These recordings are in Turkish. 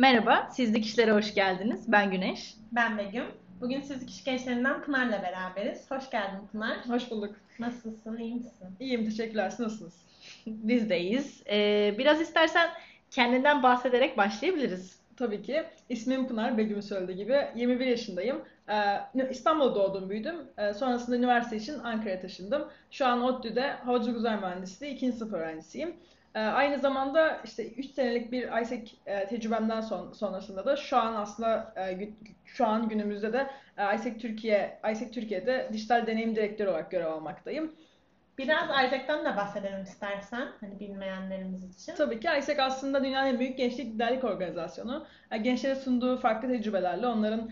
Merhaba, Sizlik İşler'e hoş geldiniz. Ben Güneş. Ben Begüm. Bugün Sizlik İş Gençlerinden Pınar'la beraberiz. Hoş geldin Pınar. Hoş bulduk. Nasılsın, iyi misin? İyiyim, teşekkürler. Siz nasılsınız? Biz de iyiyiz. Ee, biraz istersen kendinden bahsederek başlayabiliriz. Tabii ki. İsmim Pınar, Begüm'ün söylediği gibi. 21 yaşındayım. Ee, İstanbul'da doğdum, büyüdüm. Ee, sonrasında üniversite için Ankara'ya taşındım. Şu an ODTÜ'de Havacılık Uzay Mühendisliği 2. sınıf öğrencisiyim. Ee, aynı zamanda işte 3 senelik bir ISEC e, tecrübemden son, sonrasında da şu an aslında e, şu an günümüzde de e, ISEC Türkiye ISEC Türkiye'de dijital deneyim direktörü olarak görev almaktayım. Biraz Isaac'tan da bahsedelim istersen, hani bilmeyenlerimiz için. Tabii ki ISEC aslında dünyanın en büyük gençlik liderlik organizasyonu. Gençlere sunduğu farklı tecrübelerle onların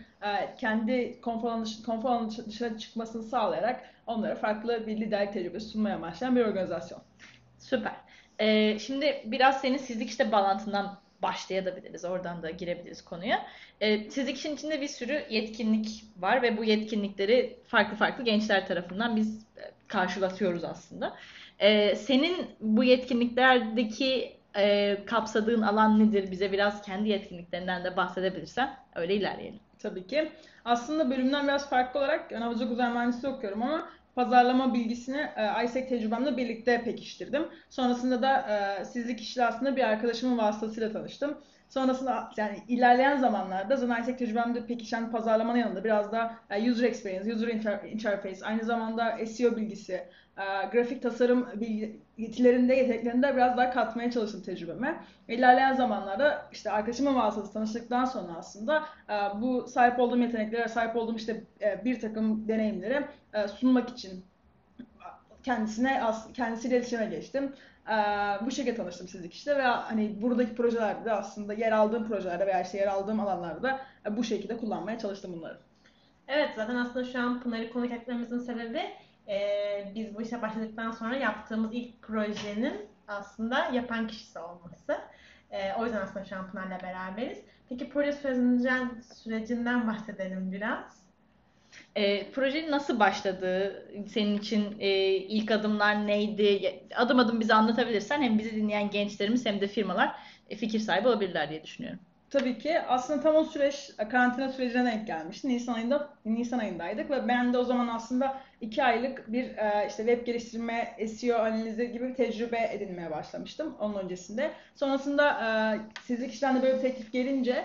kendi konfor alanı dışına çıkmasını sağlayarak onlara farklı bir liderlik tecrübesi sunmaya amaçlayan bir organizasyon. Süper. Ee, şimdi biraz senin sizlik işte bağlantından başlayabiliriz. Oradan da girebiliriz konuya. Ee, sizlik işin içinde bir sürü yetkinlik var ve bu yetkinlikleri farklı farklı gençler tarafından biz e, karşılatıyoruz aslında. Ee, senin bu yetkinliklerdeki e, kapsadığın alan nedir? Bize biraz kendi yetkinliklerinden de bahsedebilirsen öyle ilerleyelim. Tabii ki. Aslında bölümden biraz farklı olarak ben havacılık uzay mühendisliği okuyorum ama pazarlama bilgisini e, ISEC tecrübemle birlikte pekiştirdim. Sonrasında da e, sizlik işle aslında bir arkadaşımın vasıtasıyla tanıştım. Sonrasında yani ilerleyen zamanlarda zaten ISEC tecrübemde pekişen pazarlamanın yanında biraz da e, user experience, user interface, aynı zamanda SEO bilgisi, e, grafik tasarım bilgi, yetilerinde, yeteneklerinde biraz daha katmaya çalıştım tecrübeme. İlerleyen zamanlarda işte arkadaşımın vasıtası tanıştıktan sonra aslında e, bu sahip olduğum yeteneklere, sahip olduğum işte bir takım deneyimleri sunmak için kendisine kendisiyle iletişime geçtim. Ee, bu şekilde tanıştım sizlik işte ve hani buradaki projelerde de aslında yer aldığım projelerde veya işte yer aldığım alanlarda e, bu şekilde kullanmaya çalıştım bunları. Evet zaten aslında şu an Pınar'ı konuk etmemizin sebebi e, biz bu işe başladıktan sonra yaptığımız ilk projenin aslında yapan kişisi olması. E, o yüzden aslında şu an Pınar'la beraberiz. Peki proje sürecinden, sürecinden bahsedelim biraz. E, projenin nasıl başladı? Senin için e, ilk adımlar neydi? Adım adım bize anlatabilirsen hem bizi dinleyen gençlerimiz hem de firmalar e, fikir sahibi olabilirler diye düşünüyorum. Tabii ki. Aslında tam o süreç karantina sürecine denk gelmişti. Nisan ayında Nisan ayındaydık ve ben de o zaman aslında iki aylık bir e, işte web geliştirme, SEO analizi gibi bir tecrübe edinmeye başlamıştım onun öncesinde. Sonrasında e, sizlik işten böyle bir teklif gelince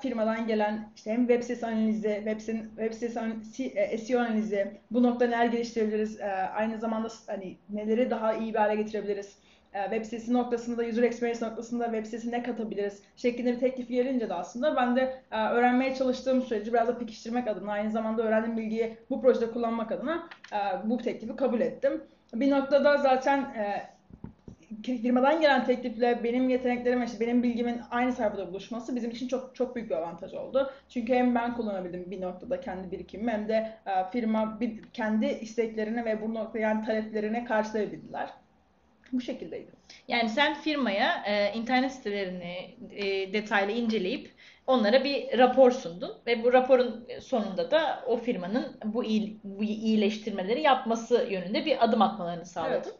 firmadan gelen işte hem web sitesi analizi, web web sitesi e, SEO analizi, bu noktada neler geliştirebiliriz, e, aynı zamanda hani neleri daha iyi bir hale getirebiliriz, web sitesi noktasında, user experience noktasında web sitesi ne katabiliriz? Şeklinde bir teklif gelince de aslında ben de öğrenmeye çalıştığım süreci biraz da pekiştirmek adına, aynı zamanda öğrendiğim bilgiyi bu projede kullanmak adına bu teklifi kabul ettim. Bir noktada zaten firmadan gelen teklifle benim yeteneklerim işte benim bilgimin aynı sayfada buluşması bizim için çok çok büyük bir avantaj oldu. Çünkü hem ben kullanabildim bir noktada kendi birikimimi hem de e, firma bir, kendi isteklerine ve bu noktada yani taleplerine karşılayabildiler. Bu şekildeydi. Yani sen firmaya e, internet sitelerini e, detaylı inceleyip onlara bir rapor sundun ve bu raporun sonunda da o firmanın bu, iyi, bu iyileştirmeleri yapması yönünde bir adım atmalarını sağladın.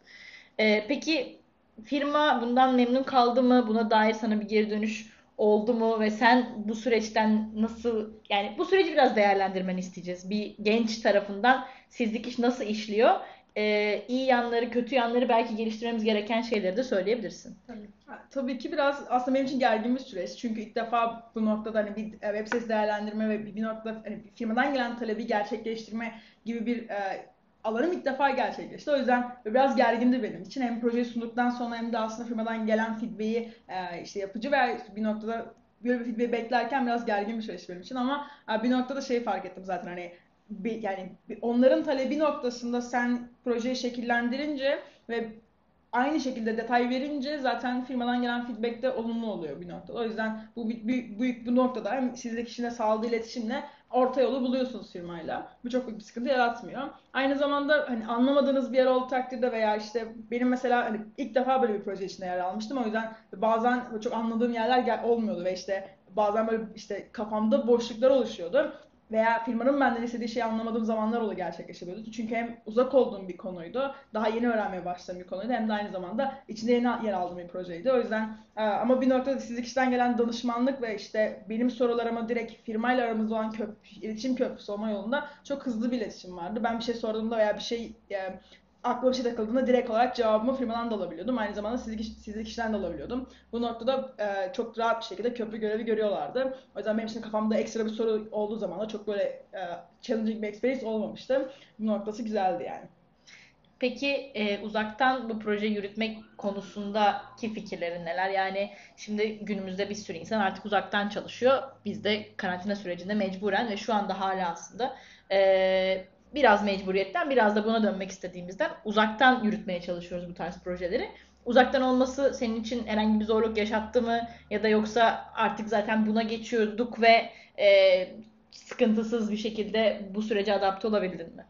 Evet. E, peki firma bundan memnun kaldı mı? Buna dair sana bir geri dönüş oldu mu ve sen bu süreçten nasıl yani bu süreci biraz değerlendirmeni isteyeceğiz. Bir genç tarafından sizlik iş nasıl işliyor? Ee, iyi yanları, kötü yanları belki geliştirmemiz gereken şeyleri de söyleyebilirsin. Tabii. Tabii ki biraz aslında benim için gergin bir süreç. Çünkü ilk defa bu noktada hani bir e, web sitesi değerlendirme ve bir noktada hani firmadan gelen talebi gerçekleştirme gibi bir e, alanım ilk defa gerçekleşti. O yüzden biraz gergindi benim için. Hem projeyi sunduktan sonra hem de aslında firmadan gelen feedback'i e, işte yapıcı ve bir noktada böyle bir feedback beklerken biraz gergin bir süreç benim için ama e, bir noktada şeyi fark ettim zaten hani bir, yani onların talebi noktasında sen projeyi şekillendirince ve aynı şekilde detay verince zaten firmadan gelen feedback de olumlu oluyor bir noktada. O yüzden bu büyük, büyük bu noktada hem sizdeki kişinin sağladığı iletişimle orta yolu buluyorsunuz firmayla. Bu çok büyük bir sıkıntı yaratmıyor. Aynı zamanda hani anlamadığınız bir yer olduğu takdirde veya işte benim mesela hani ilk defa böyle bir proje içinde yer almıştım. O yüzden bazen çok anladığım yerler olmuyordu ve işte bazen böyle işte kafamda boşluklar oluşuyordu veya firmanın benden istediği şeyi anlamadığım zamanlar oldu gerçekleşebiliyordu. Çünkü hem uzak olduğum bir konuydu, daha yeni öğrenmeye başladığım bir konuydu hem de aynı zamanda içinde yeni yer aldığım bir projeydi. O yüzden e, ama bir noktada siz kişiden gelen danışmanlık ve işte benim sorularıma direkt firmayla aramızda olan köp iletişim köprüsü olma yolunda çok hızlı bir iletişim vardı. Ben bir şey sorduğumda veya bir şey e, aklıma bir şey takıldığında direkt olarak cevabımı firmadan da alabiliyordum. Aynı zamanda sizlik, sizlik kişiden de alabiliyordum. Bu noktada e, çok rahat bir şekilde köprü görevi görüyorlardı. O yüzden benim için kafamda ekstra bir soru olduğu zaman da çok böyle e, challenging bir experience olmamıştı. Bu noktası güzeldi yani. Peki e, uzaktan bu proje yürütmek konusundaki fikirlerin neler? Yani şimdi günümüzde bir sürü insan artık uzaktan çalışıyor. Biz de karantina sürecinde mecburen ve şu anda hala aslında e, biraz mecburiyetten biraz da buna dönmek istediğimizden uzaktan yürütmeye çalışıyoruz bu tarz projeleri. Uzaktan olması senin için herhangi bir zorluk yaşattı mı? Ya da yoksa artık zaten buna geçiyorduk ve e, sıkıntısız bir şekilde bu sürece adapte olabildin mi?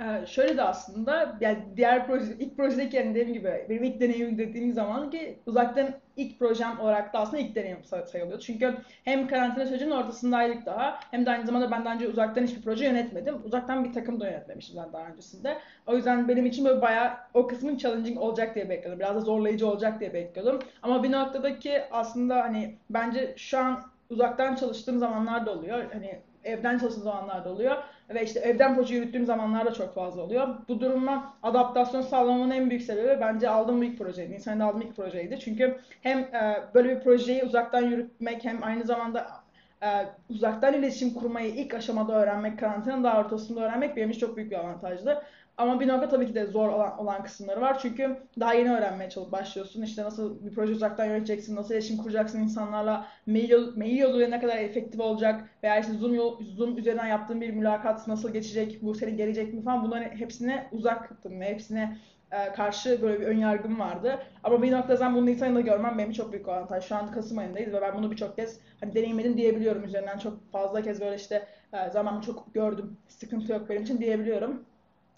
Ee, şöyle de aslında yani diğer proje, ilk projedeki yani dediğim gibi benim ilk deneyimim dediğim zaman ki uzaktan ilk projem olarak da aslında ilk deneyim sayılıyor. Çünkü hem karantina sürecinin ortasındaydık daha hem de aynı zamanda ben daha önce uzaktan hiçbir proje yönetmedim. Uzaktan bir takım da yönetmemiştim ben daha öncesinde. O yüzden benim için böyle bayağı o kısmın challenging olacak diye bekliyordum. Biraz da zorlayıcı olacak diye bekliyordum. Ama bir noktadaki aslında hani bence şu an uzaktan çalıştığım zamanlar da oluyor. Hani evden çalıştığım zamanlar da oluyor ve işte evden proje yürüttüğüm zamanlar da çok fazla oluyor. Bu duruma adaptasyon sağlamamın en büyük sebebi bence aldığım ilk projeydi. İnsanın aldığım ilk projeydi. Çünkü hem e, böyle bir projeyi uzaktan yürütmek hem aynı zamanda e, uzaktan iletişim kurmayı ilk aşamada öğrenmek, karantinanın daha ortasında öğrenmek benim için çok büyük bir avantajdı. Ama bir nokta tabii ki de zor olan, olan kısımları var. Çünkü daha yeni öğrenmeye çalışıp başlıyorsun. İşte nasıl bir proje uzaktan yöneteceksin, nasıl iletişim kuracaksın insanlarla, mail, mail yoluyla ne kadar efektif olacak veya işte Zoom, yol, Zoom üzerinden yaptığın bir mülakat nasıl geçecek, bu seni gelecek mi falan bunların hepsine uzaktım ve hepsine e, karşı böyle bir ön yargım vardı. Ama bir noktadan bunu Nisan ayında görmem benim çok büyük avantaj. Şu an Kasım ayındayız ve ben bunu birçok kez hani deneyimledim diyebiliyorum. Üzerinden çok fazla kez böyle işte e, zamanı çok gördüm. Sıkıntı yok benim için diyebiliyorum.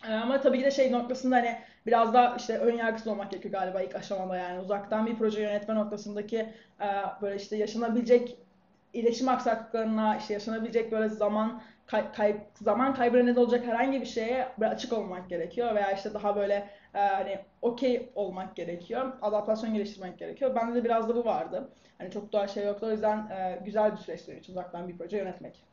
Ee, ama tabii ki de şey noktasında hani biraz da işte ön yargısız olmak gerekiyor galiba ilk aşamada yani uzaktan bir proje yönetme noktasındaki e, böyle işte yaşanabilecek iletişim aksaklıklarına işte yaşanabilecek böyle zaman kay, kay, zaman kaybına neden olacak herhangi bir şeye böyle açık olmak gerekiyor veya işte daha böyle e, hani okey olmak gerekiyor. Adaptasyon geliştirmek gerekiyor. Bende de biraz da bu vardı. Hani çok daha şey yoktu. O yüzden e, güzel bir süreç benim için uzaktan bir proje yönetmek.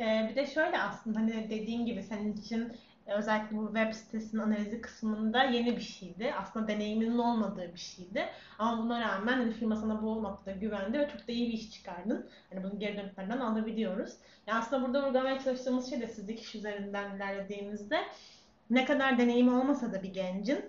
Ee, bir de şöyle aslında hani dediğin gibi senin için özellikle bu web sitesinin analizi kısmında yeni bir şeydi. Aslında deneyiminin olmadığı bir şeydi. Ama buna rağmen hani firma sana bu noktada güvendi ve çok da iyi bir iş çıkardın. Hani bunu geri dönütlerden alabiliyoruz. Yani aslında burada vurgulamaya çalıştığımız şey de siz iş üzerinden ilerlediğimizde ne kadar deneyimi olmasa da bir gencin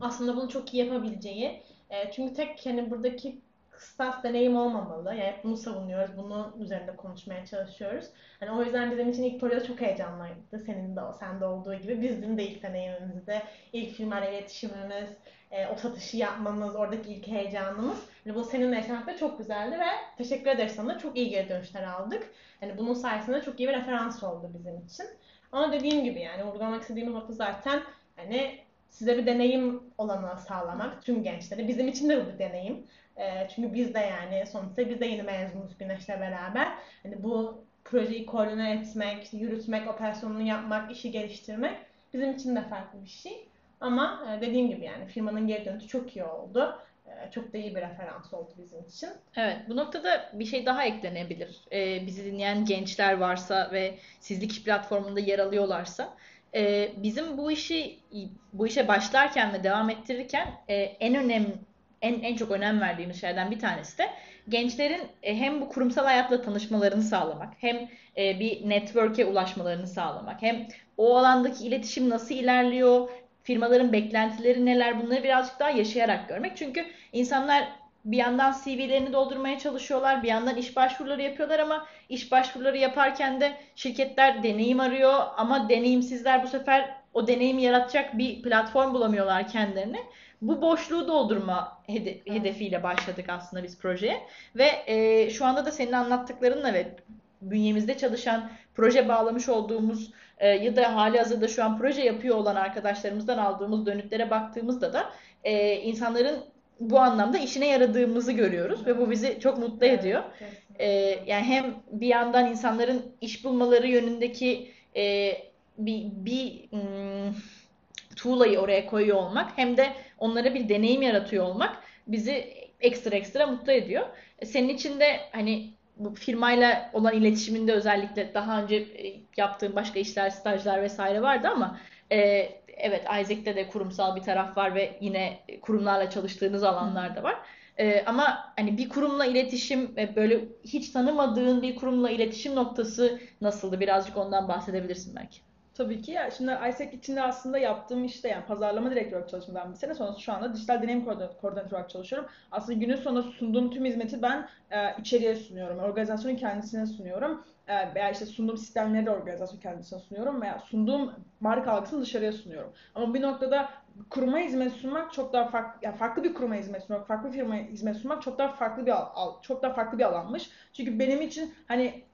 aslında bunu çok iyi yapabileceği. E, çünkü tek hani buradaki kıstas deneyim olmamalı. Yani bunu savunuyoruz. Bunun üzerinde konuşmaya çalışıyoruz. Hani o yüzden bizim için ilk projede çok heyecanlıydı. Senin de sende olduğu gibi. Bizim de ilk deneyimimizde ilk firmayla iletişimimiz, e, o satışı yapmamız, oradaki ilk heyecanımız. Hani bu seninle yaşamak da çok güzeldi ve teşekkür ederiz sana. Çok iyi geri dönüşler aldık. Hani bunun sayesinde çok iyi bir referans oldu bizim için. Ama dediğim gibi yani vurgulamak istediğim nokta zaten hani size bir deneyim olanağı sağlamak tüm gençlere. Bizim için de bu bir deneyim. E, çünkü biz de yani sonuçta biz de yeni mezunuz Güneş'le beraber. Hani bu projeyi koordine etmek, yürütmek, operasyonunu yapmak, işi geliştirmek bizim için de farklı bir şey. Ama e, dediğim gibi yani firmanın geri dönüşü çok iyi oldu. E, çok da iyi bir referans oldu bizim için. Evet, bu noktada bir şey daha eklenebilir. Ee, bizi dinleyen gençler varsa ve sizlik platformunda yer alıyorlarsa, e, bizim bu işi bu işe başlarken ve devam ettirirken en önemli en, en çok önem verdiğimiz şeylerden bir tanesi de gençlerin e, hem bu kurumsal hayatla tanışmalarını sağlamak, hem e, bir network'e ulaşmalarını sağlamak, hem o alandaki iletişim nasıl ilerliyor, firmaların beklentileri neler bunları birazcık daha yaşayarak görmek. Çünkü insanlar bir yandan CV'lerini doldurmaya çalışıyorlar, bir yandan iş başvuruları yapıyorlar ama iş başvuruları yaparken de şirketler deneyim arıyor ama deneyimsizler bu sefer o deneyimi yaratacak bir platform bulamıyorlar kendilerine bu boşluğu doldurma hede- hedefiyle başladık aslında biz projeye. Ve e, şu anda da senin anlattıklarınla ve bünyemizde çalışan, proje bağlamış olduğumuz e, ya da hali hazırda şu an proje yapıyor olan arkadaşlarımızdan aldığımız dönütlere baktığımızda da e, insanların bu anlamda işine yaradığımızı görüyoruz ve bu bizi çok mutlu ediyor. Kesinlikle. Ee, yani hem bir yandan insanların iş bulmaları yönündeki e, bir, bir hmm, tuğlayı oraya koyuyor olmak hem de onlara bir deneyim yaratıyor olmak bizi ekstra ekstra mutlu ediyor. E, Senin için de hani bu firmayla olan iletişiminde özellikle daha önce e, yaptığın başka işler, stajlar vesaire vardı ama e, evet Isaac'te de kurumsal bir taraf var ve yine kurumlarla çalıştığınız alanlar da var. E, ama hani bir kurumla iletişim ve böyle hiç tanımadığın bir kurumla iletişim noktası nasıldı? Birazcık ondan bahsedebilirsin belki. Tabii ki ya. Şimdi ISEC içinde aslında yaptığım işte yani pazarlama direktörü olarak çalıştım ben bir sene. Sonra şu anda dijital deneyim koordinatörü olarak çalışıyorum. Aslında günün sonunda sunduğum tüm hizmeti ben e, içeriye sunuyorum. Organizasyonun kendisine sunuyorum. E, veya işte sunduğum sistemleri de organizasyon kendisine sunuyorum. Veya sunduğum marka algısını dışarıya sunuyorum. Ama bir noktada kuruma hizmet sunmak çok daha farklı, yani farklı bir kuruma hizmet sunmak, farklı bir firmaya hizmet sunmak çok daha farklı bir al, çok daha farklı bir alanmış. Çünkü benim için hani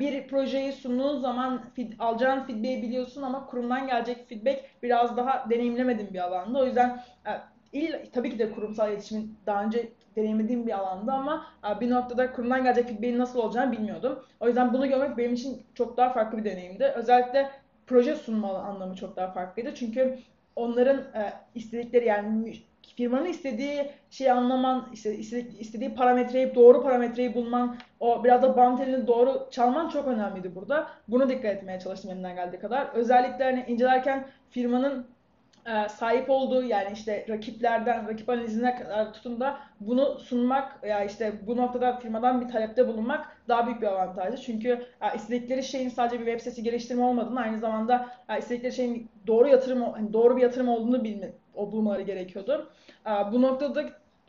bir projeyi sunduğun zaman feed, alacağın feedback'i biliyorsun ama kurumdan gelecek feedback biraz daha deneyimlemediğim bir alanda. O yüzden e, il, tabii ki de kurumsal iletişimin daha önce deneyimlediğim bir alandı ama e, bir noktada kurumdan gelecek feedback'in nasıl olacağını bilmiyordum. O yüzden bunu görmek benim için çok daha farklı bir deneyimdi. Özellikle proje sunma anlamı çok daha farklıydı. Çünkü onların e, istedikleri yani firmanın istediği şeyi anlaman, işte istediği, parametreyi, doğru parametreyi bulman, o biraz da telini doğru çalman çok önemliydi burada. Buna dikkat etmeye çalıştım elimden geldiği kadar. Özellikle hani incelerken firmanın e, sahip olduğu yani işte rakiplerden, rakip analizine kadar tutun da bunu sunmak ya işte bu noktada firmadan bir talepte bulunmak daha büyük bir avantajdı. Çünkü e, istedikleri şeyin sadece bir web sitesi geliştirme olmadığını aynı zamanda e, istedikleri şeyin doğru yatırım hani doğru bir yatırım olduğunu bilme, o bulmaları gerekiyordu. E, bu noktada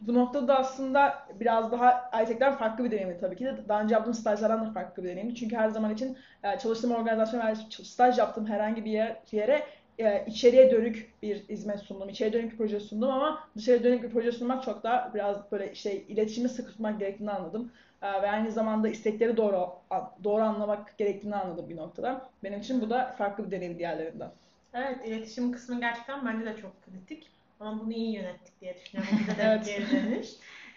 bu noktada aslında biraz daha Isaac'ten farklı bir deneyimdi tabii ki de. Daha önce yaptığım stajlardan da farklı bir deneyimdi. Çünkü her zaman için e, çalıştığım organizasyon veya staj yaptığım herhangi bir yer, yere e, içeriye dönük bir hizmet sundum, içeriye dönük bir proje sundum ama dışarıya dönük bir proje sunmak çok daha biraz böyle şey iletişimi sıkı tutmak gerektiğini anladım. E, ve aynı zamanda istekleri doğru doğru anlamak gerektiğini anladım bir noktada. Benim için bu da farklı bir deneyim diğerlerinden. Evet, iletişim kısmı gerçekten bence de çok kritik. Ama bunu iyi yönettik diye düşünüyorum. Bize de Evet. bir geri dönüş.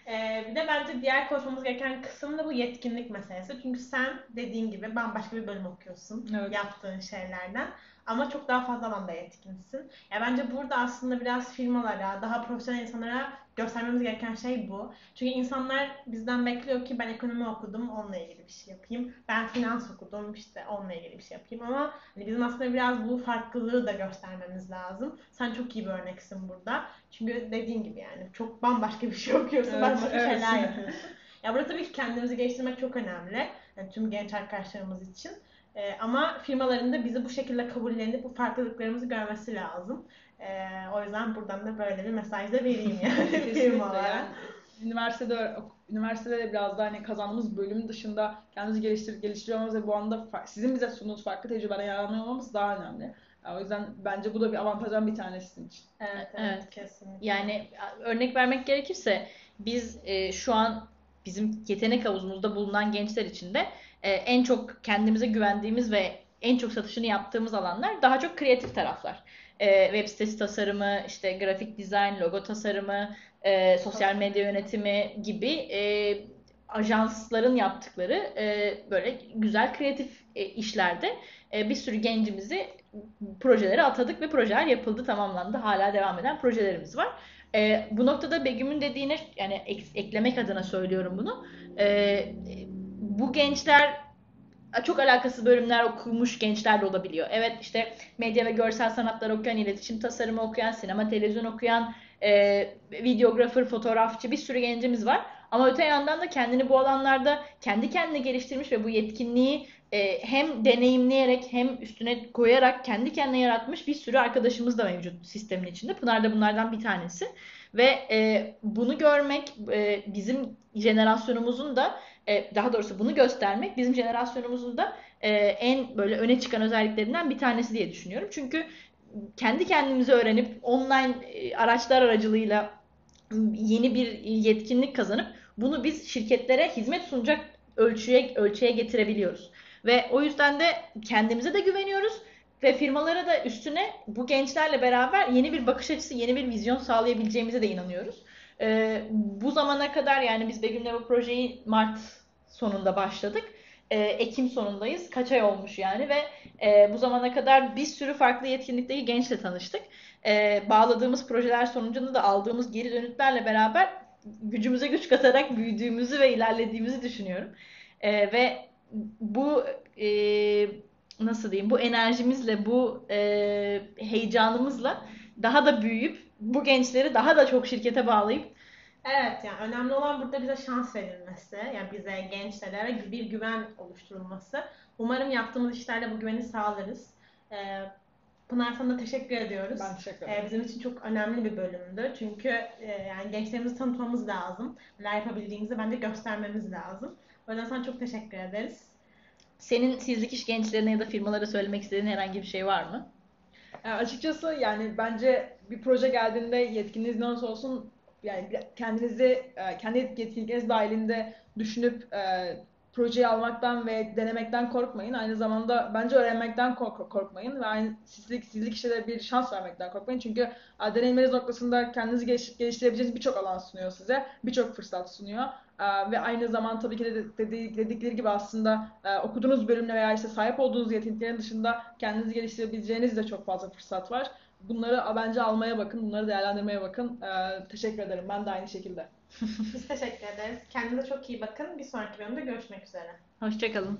Ee, bir de bence diğer konuşmamız gereken kısım da bu yetkinlik meselesi. Çünkü sen dediğin gibi bambaşka bir bölüm okuyorsun Evet. yaptığın şeylerden. Ama çok daha fazla alanda yetkinsin. Ya bence burada aslında biraz firmalara, daha profesyonel insanlara göstermemiz gereken şey bu. Çünkü insanlar bizden bekliyor ki ben ekonomi okudum, onunla ilgili bir şey yapayım. Ben finans okudum, işte onunla ilgili bir şey yapayım. Ama hani bizim aslında biraz bu farklılığı da göstermemiz lazım. Sen çok iyi bir örneksin burada. Çünkü dediğin gibi yani çok bambaşka bir şey okuyorsun, Evet, bambaşka evet. şeyler yapıyorsun. Ya burada tabii ki kendimizi geliştirmek çok önemli. Yani tüm genç arkadaşlarımız için. Ee, ama firmaların da bizi bu şekilde kabullenip bu farklılıklarımızı görmesi lazım. Ee, o yüzden buradan da böyle bir mesaj da vereyim yani firmalara. yani. Üniversitede üniversitede de biraz da hani kazandığımız bölüm dışında kendimizi geliştir geliştiriyor olmamız ve bu anda sizin bize sunduğunuz farklı tecrübelerden yararlanıyor olmamız daha önemli. Yani o yüzden bence bu da bir avantajdan bir tanesi sizin için. Evet, evet, Evet. kesinlikle. Yani örnek vermek gerekirse biz e, şu an bizim yetenek havuzumuzda bulunan gençler için de e, en çok kendimize güvendiğimiz ve en çok satışını yaptığımız alanlar daha çok kreatif taraflar. E, web sitesi tasarımı, işte grafik dizayn, logo tasarımı, e, sosyal medya yönetimi gibi e, ajansların yaptıkları e, böyle güzel kreatif e, işlerde e, bir sürü gencimizi projelere atadık ve projeler yapıldı, tamamlandı. Hala devam eden projelerimiz var. E, bu noktada Begüm'ün dediğine yani ek- eklemek adına söylüyorum bunu. E, bu gençler çok alakasız bölümler okumuş gençler de olabiliyor. Evet işte medya ve görsel sanatlar okuyan, iletişim tasarımı okuyan, sinema televizyon okuyan, e, videografer, fotoğrafçı bir sürü gencimiz var. Ama öte yandan da kendini bu alanlarda kendi kendine geliştirmiş ve bu yetkinliği e, hem deneyimleyerek hem üstüne koyarak kendi kendine yaratmış bir sürü arkadaşımız da mevcut sistemin içinde. Pınar da bunlardan bir tanesi. Ve e, bunu görmek e, bizim jenerasyonumuzun da e, daha doğrusu bunu göstermek bizim jenerasyonumuzun da e, en böyle öne çıkan özelliklerinden bir tanesi diye düşünüyorum. Çünkü kendi kendimizi öğrenip online e, araçlar aracılığıyla yeni bir yetkinlik kazanıp bunu biz şirketlere hizmet sunacak ölçüye ölçüye getirebiliyoruz. Ve o yüzden de kendimize de güveniyoruz ve firmalara da üstüne bu gençlerle beraber yeni bir bakış açısı, yeni bir vizyon sağlayabileceğimize de inanıyoruz. E, bu zamana kadar yani biz Begüm'le bu projeyi Mart sonunda başladık. E, Ekim sonundayız. Kaç ay olmuş yani ve e, bu zamana kadar bir sürü farklı yetkinlikteki gençle tanıştık. E, bağladığımız projeler sonucunda da aldığımız geri dönütlerle beraber gücümüze güç katarak büyüdüğümüzü ve ilerlediğimizi düşünüyorum. E, ve bu e, nasıl diyeyim bu enerjimizle bu e, heyecanımızla daha da büyüyüp bu gençleri daha da çok şirkete bağlayıp Evet yani önemli olan burada bize şans verilmesi. Yani bize gençlere bir güven oluşturulması. Umarım yaptığımız işlerle bu güveni sağlarız. Ee, Pınar sana da teşekkür ediyoruz. Ben teşekkür ederim. Ee, bizim için çok önemli bir bölümdü. Çünkü e, yani gençlerimizi tanıtmamız lazım. Neler yapabildiğimizi bence göstermemiz lazım. O yüzden sana çok teşekkür ederiz. senin sizlik iş gençlerine ya da firmalara söylemek istediğin herhangi bir şey var mı? Yani açıkçası yani bence bir proje geldiğinde yetkiniz ne olursa olsun yani kendinizi e, kendi yetkinlikleriniz dahilinde düşünüp e, projeyi almaktan ve denemekten korkmayın. Aynı zamanda bence öğrenmekten kork- korkmayın ve aynı sizlik sizlik işe de bir şans vermekten korkmayın. Çünkü deneyimleriniz noktasında kendinizi geliş- geliştirebileceğiniz birçok alan sunuyor size. Birçok fırsat sunuyor. E, ve aynı zaman tabii ki de dedi- dedikleri gibi aslında e, okuduğunuz bölümle veya işte sahip olduğunuz yeteneklerin dışında kendinizi geliştirebileceğiniz de çok fazla fırsat var. Bunları bence almaya bakın, bunları değerlendirmeye bakın. E, teşekkür ederim. Ben de aynı şekilde. Biz teşekkür ederiz. Kendinize çok iyi bakın. Bir sonraki bölümde görüşmek üzere. Hoşçakalın.